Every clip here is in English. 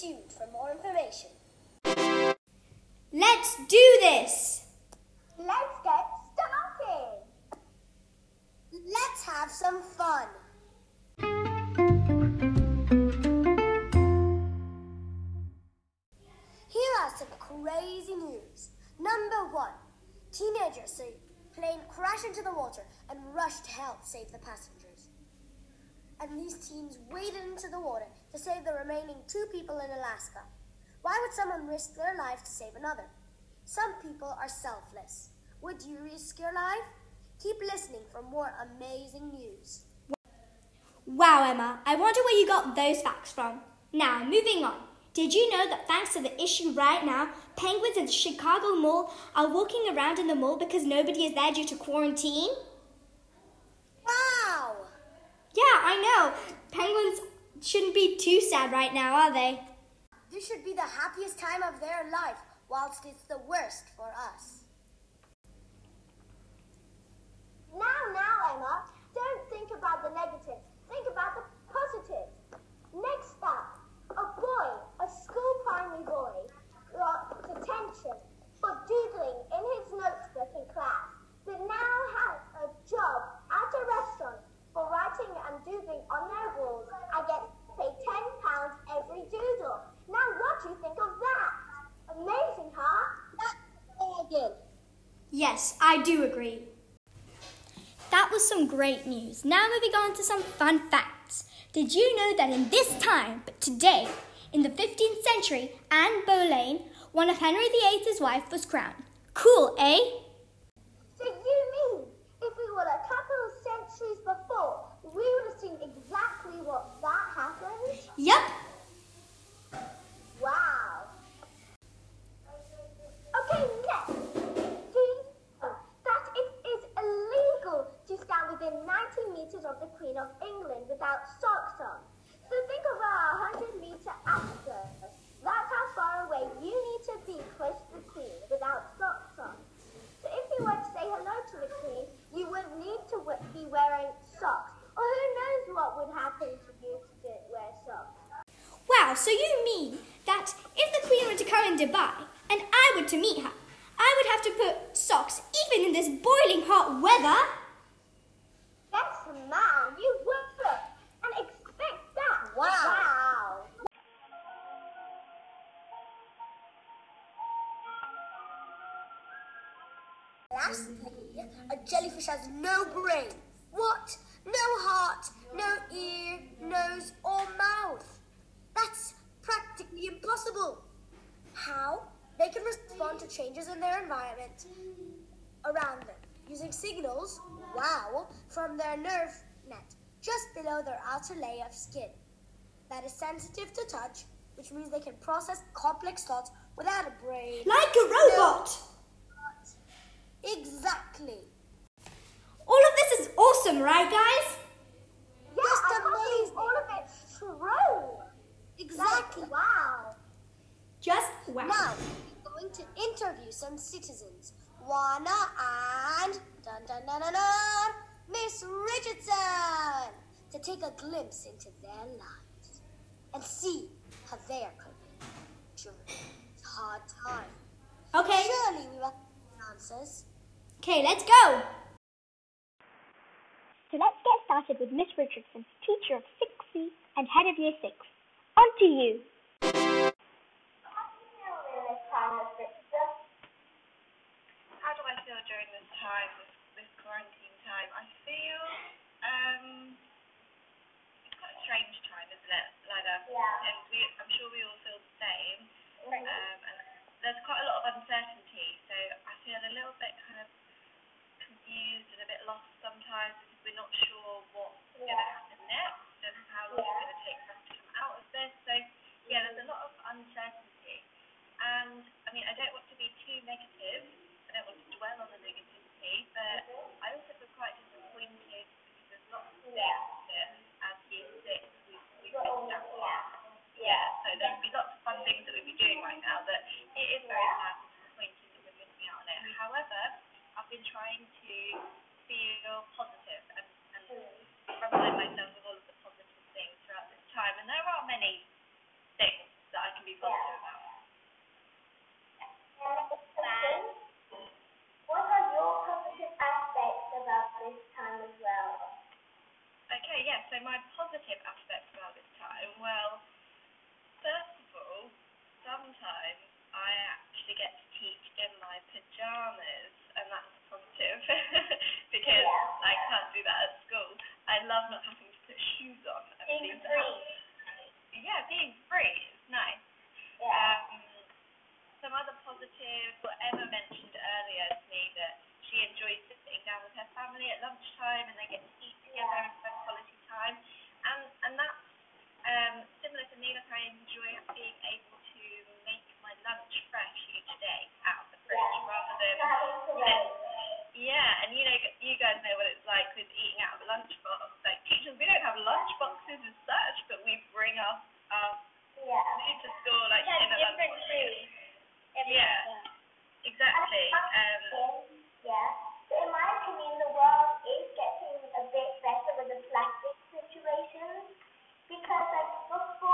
tuned for more information. Let's do this! Let's get started! Let's have some fun. Here are some crazy news. Number one teenagers say plane crash into the water and rushed to help save the passengers. And these teens waded into the water to save the remaining two people in Alaska. Why would someone risk their life to save another? Some people are selfless. Would you risk your life? Keep listening for more amazing news. Wow, Emma, I wonder where you got those facts from. Now, moving on. Did you know that thanks to the issue right now, penguins in the Chicago Mall are walking around in the mall because nobody is there due to quarantine? Yeah, I know. Penguins shouldn't be too sad right now, are they? This should be the happiest time of their life, whilst it's the worst for us. Now, now, Emma, don't think about the negative. Think about the positive. Next up, a boy, a school primary boy, got detention for doodling in his notebook in class, but now has a job at a restaurant for writing and doodling on their walls and gets paid £10 every doodle. Now, what do you think of that? Amazing, huh? That's good. Yes, I do agree. That was some great news. Now moving on to some fun facts. Did you know that in this time, but today, in the 15th century, Anne Boleyn, one of Henry VIII's wife, was crowned? Cool, eh? A jellyfish has no brain. What? No heart, no ear, nose, or mouth. That's practically impossible. How? They can respond to changes in their environment around them using signals, wow, from their nerve net just below their outer layer of skin. That is sensitive to touch, which means they can process complex thoughts without a brain. Like a robot! Exactly. All of this is awesome, right, guys? Just amazing. All of it's true. Exactly. Wow. Just wow. Now, we're going to interview some citizens. Juana and dun dun dun dun dun, Miss Richardson to take a glimpse into their lives and see how they are coping during this hard time. Okay. Surely we will have answers. Okay, let's go. So let's get started with Miss Richardson, teacher of 6C and head of Year 6. On to you. How do I feel during this time, this, this quarantine time? I feel um, it's quite a strange time, isn't it, Lada? Yeah. And we, I'm sure we all feel the same. Um, and there's quite a lot of uncertainty, so I feel a little bit kind of lost sometimes because we're not sure what's yeah. going to happen next and how long yeah. it's going to take for us to come out of this. So, yeah, there's a lot of uncertainty. And, I mean, I don't want to be too negative. I don't want to dwell on the negativity, but mm-hmm. I also feel quite disappointed because there's not of things as year six, we've, we've missed out on. Yeah, so there'll be lots of fun things that we'll be doing right now, but it is very sad and disappointing that we're missing out on it. However, I've been trying to feel positive, but Emma mentioned earlier to me that she enjoys sitting down with her family at lunchtime and they get to eat together. and because I look for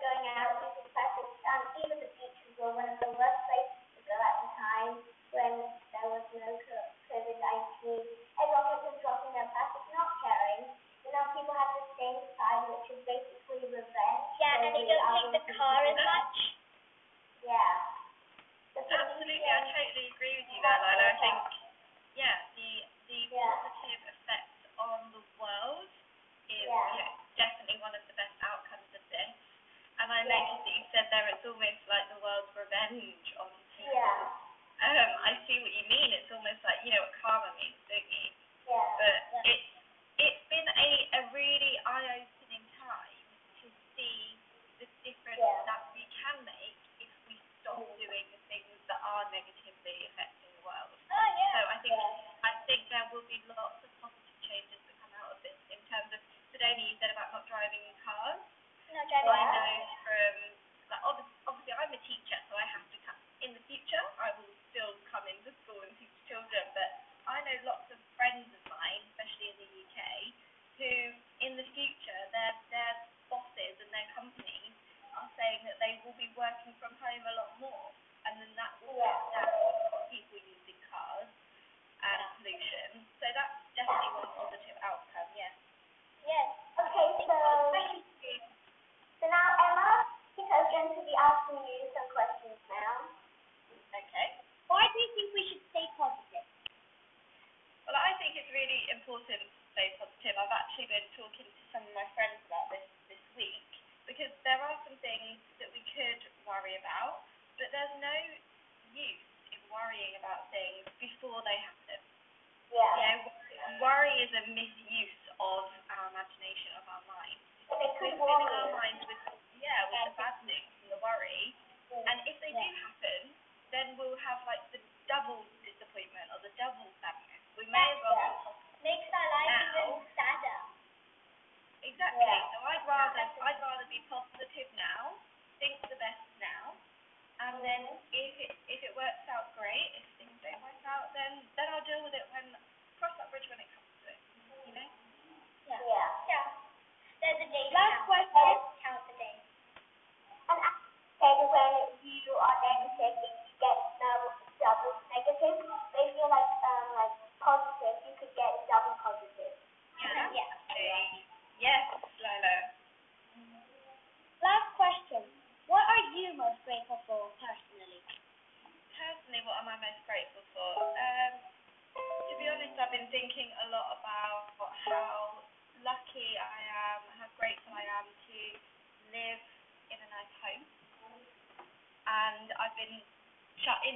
going out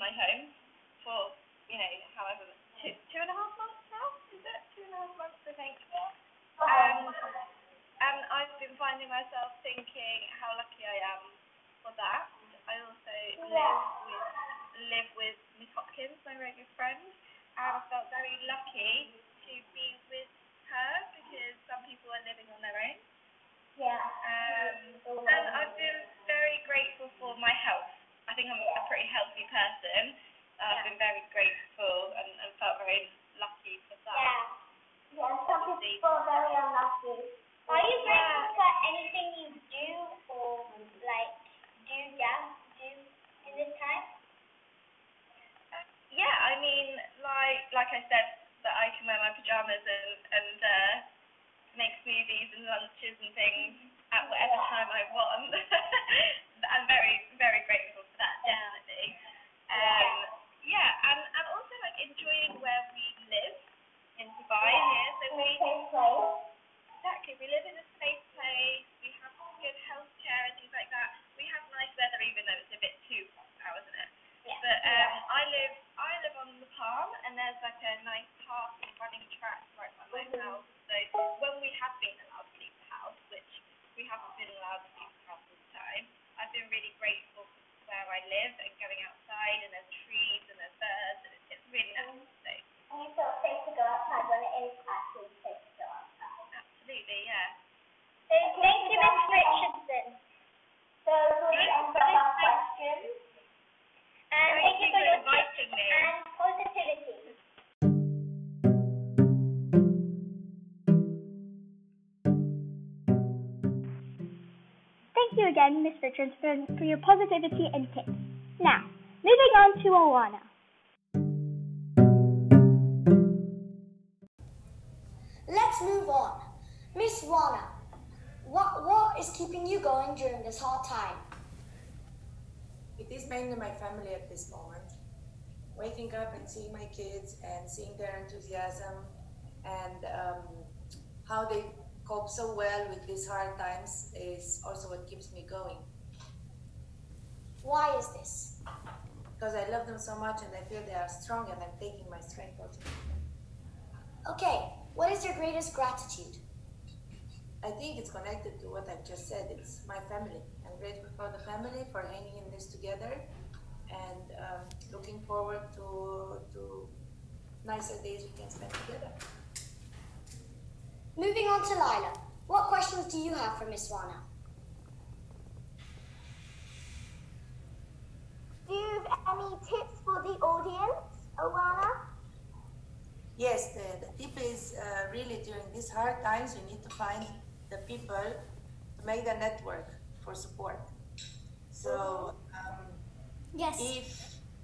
my home. person. Uh, yeah. Been very grateful. Thank again, Miss Richards, for, for your positivity and tips. Now, moving on to Awana. Let's move on. Miss Rana, what, what is keeping you going during this hard time? It is mainly my family at this moment. Waking up and seeing my kids and seeing their enthusiasm and um, how they cope so well with these hard times is also what keeps me going. Why is this? Because I love them so much and I feel they are strong and I'm taking my strength also. Okay, what is your greatest gratitude? I think it's connected to what I've just said. It's my family. I'm grateful for the family for hanging in this together and um, looking forward to, to nicer days we can spend together. Moving on to Lila. What questions do you have for Miss Rana? Do you have any tips for the audience, Owana? Yes, the, the tip is uh, really during these hard times, you need to find the people to make the network for support. So, um, Yes. if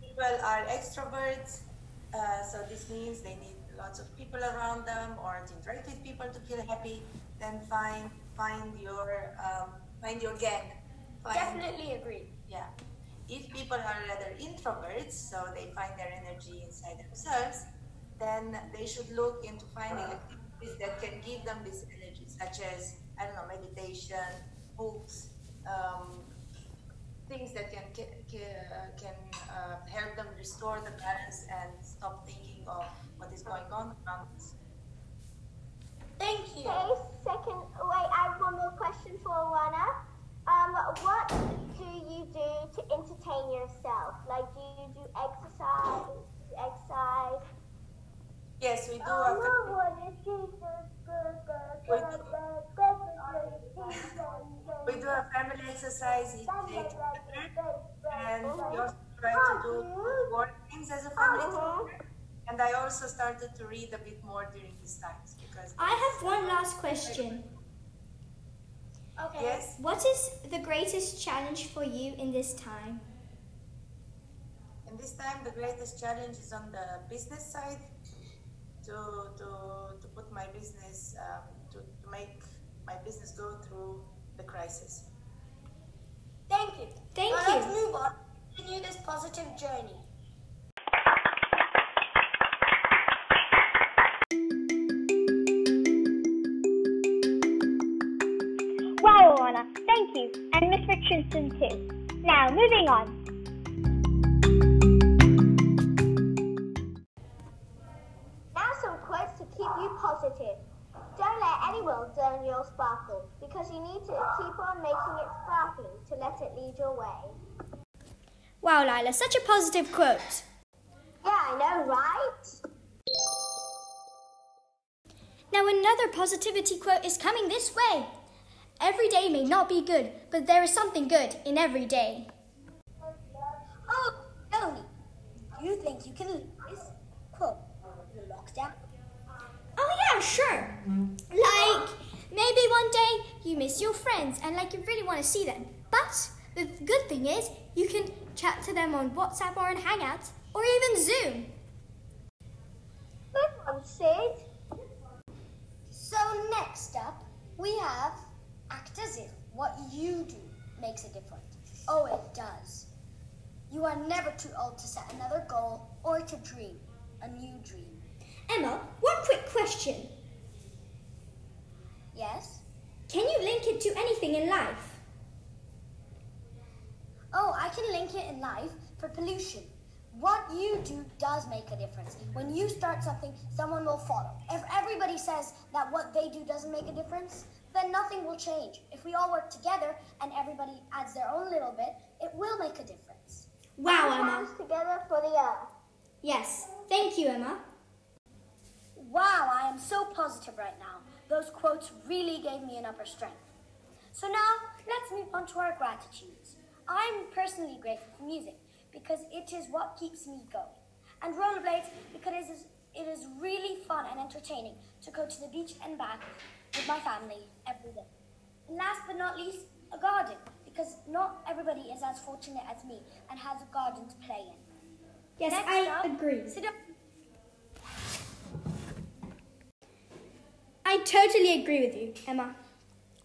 people are extroverts, uh, so this means they need lots of people around them or to interact with people to feel happy, then find find your um, find your gang. Find, Definitely agree. yeah. If people are rather introverts, so they find their energy inside themselves, then they should look into finding activities that can give them this energy, such as, I don't know, meditation, books, um, things that can, can, can uh, help them restore the balance and stop thinking of what is going on around us. Thank you. Okay, second, wait, I have one more question for Owana. Um, what do you do to entertain yourself? Like, do you do exercise? Do you exercise? Yes, we do. Oh, a Mom, family- what is We do- burger with cheese we do a family exercise each day together, and we also try to do board games as a family uh-huh. together. And I also started to read a bit more during these times because I have one last question. Okay. yes, What is the greatest challenge for you in this time? and this time the greatest challenge is on the business side to to to put my business um, to, to make my business go through the crisis. Thank you. Thank now you. Let's move on. Continue this positive journey. And too. Now, moving on. Now some quotes to keep you positive. Don't let anyone dim your sparkle because you need to keep on making it sparkling to let it lead your way. Wow, Lila, such a positive quote. Yeah, I know, right? Now, another positivity quote is coming this way. Every day may not be good, but there is something good in every day. Oh, Melanie, do you think you can lead this quote? step? Oh yeah, sure. Like maybe one day you miss your friends and like you really want to see them. But the good thing is you can chat to them on WhatsApp or on Hangouts or even Zoom. Good one, Sid. So next up, we have act as if what you do makes a difference. Oh, it does. You are never too old to set another goal or to dream a new dream. Emma, one quick question. Yes? Can you link it to anything in life? Oh, I can link it in life for pollution. What you do does make a difference. When you start something, someone will follow. If everybody says that what they do doesn't make a difference, then nothing will change. If we all work together and everybody adds their own little bit, it will make a difference. Wow, Emma. Hands together for the earth. Yes. Thank you, Emma. Wow, I am so positive right now. Those quotes really gave me an upper strength. So now, let's move on to our gratitudes. I'm personally grateful for music because it is what keeps me going. And rollerblades because it is, it is really fun and entertaining to go to the beach and back with my family every day. And last but not least, a garden because not everybody is as fortunate as me and has a garden to play in. Yes, Next I up, agree. sit up. I totally agree with you, Emma.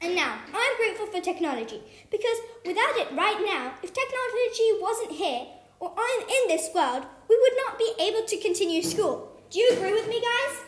And now, I'm grateful for technology because without it right now, if technology wasn't here or I'm in this world, we would not be able to continue school. Do you agree with me, guys?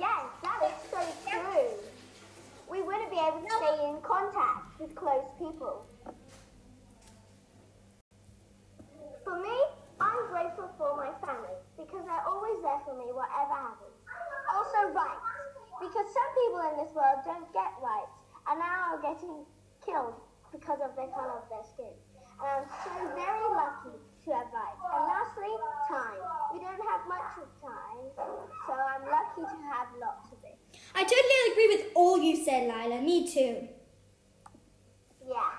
Yes, that is so true. We wouldn't be able to stay in contact with close people. For me, I'm grateful for my family because they're always there for me whatever happens. Also rights, because some people in this world don't get rights and now are getting killed because of the color of their skin. And I'm so very lucky to have rights. And lastly, time. We don't have much of time, so I'm lucky to have lots. I totally agree with all you said, Lila. Me too. Yeah.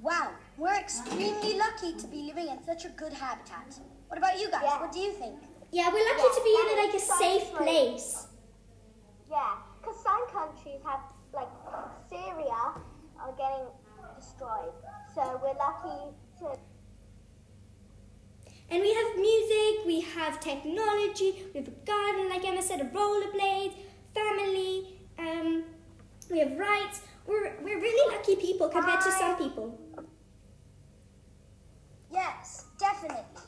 Wow, we're extremely lucky to be living in such a good habitat. What about you guys? Yeah. What do you think? Yeah, we're lucky to be in like a safe place. Yeah, because some countries have, like Syria, are getting destroyed. So we're lucky to. And we have music, we have technology, we have a garden, like Emma said, a rollerblade, family, um, we have rights. We're, we're really lucky people compared to some people. Yes, definitely.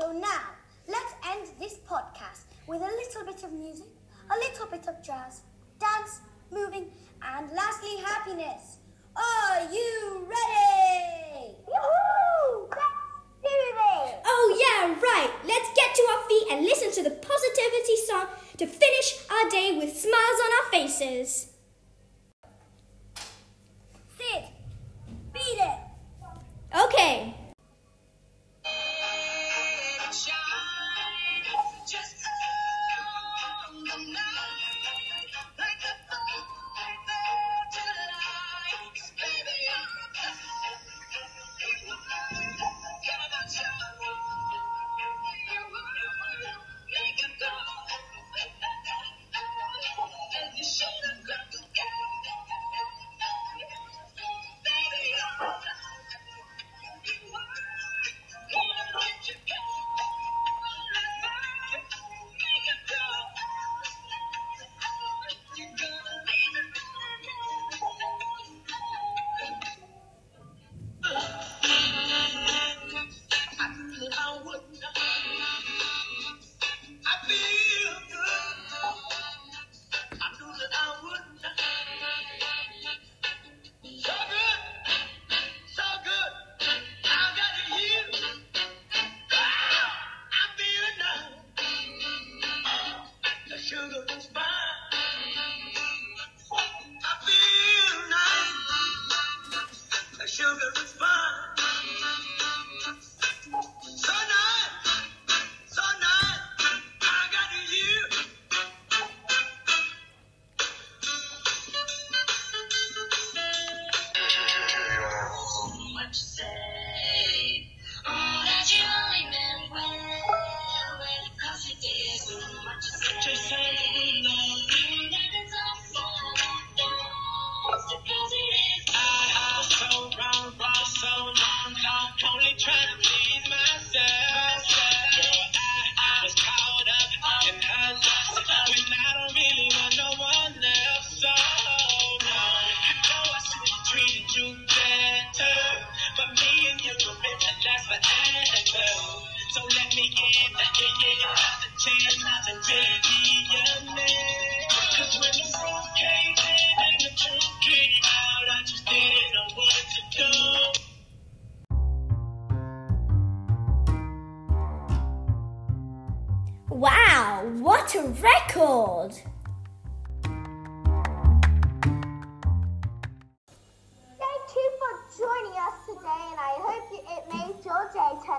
So now, let's end this podcast with a little bit of music, a little bit of jazz, dance, moving, and lastly, happiness. Are you ready? Right. Let's get to our feet and listen to the positivity song to finish our day with smiles on our faces. Sid, beat it. Okay.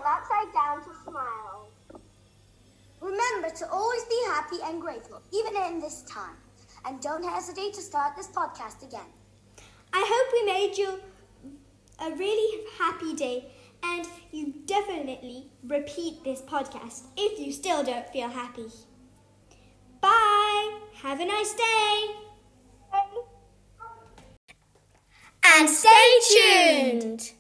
Upside down to smile. Remember to always be happy and grateful, even in this time. And don't hesitate to start this podcast again. I hope we made you a really happy day and you definitely repeat this podcast if you still don't feel happy. Bye! Have a nice day! And stay tuned!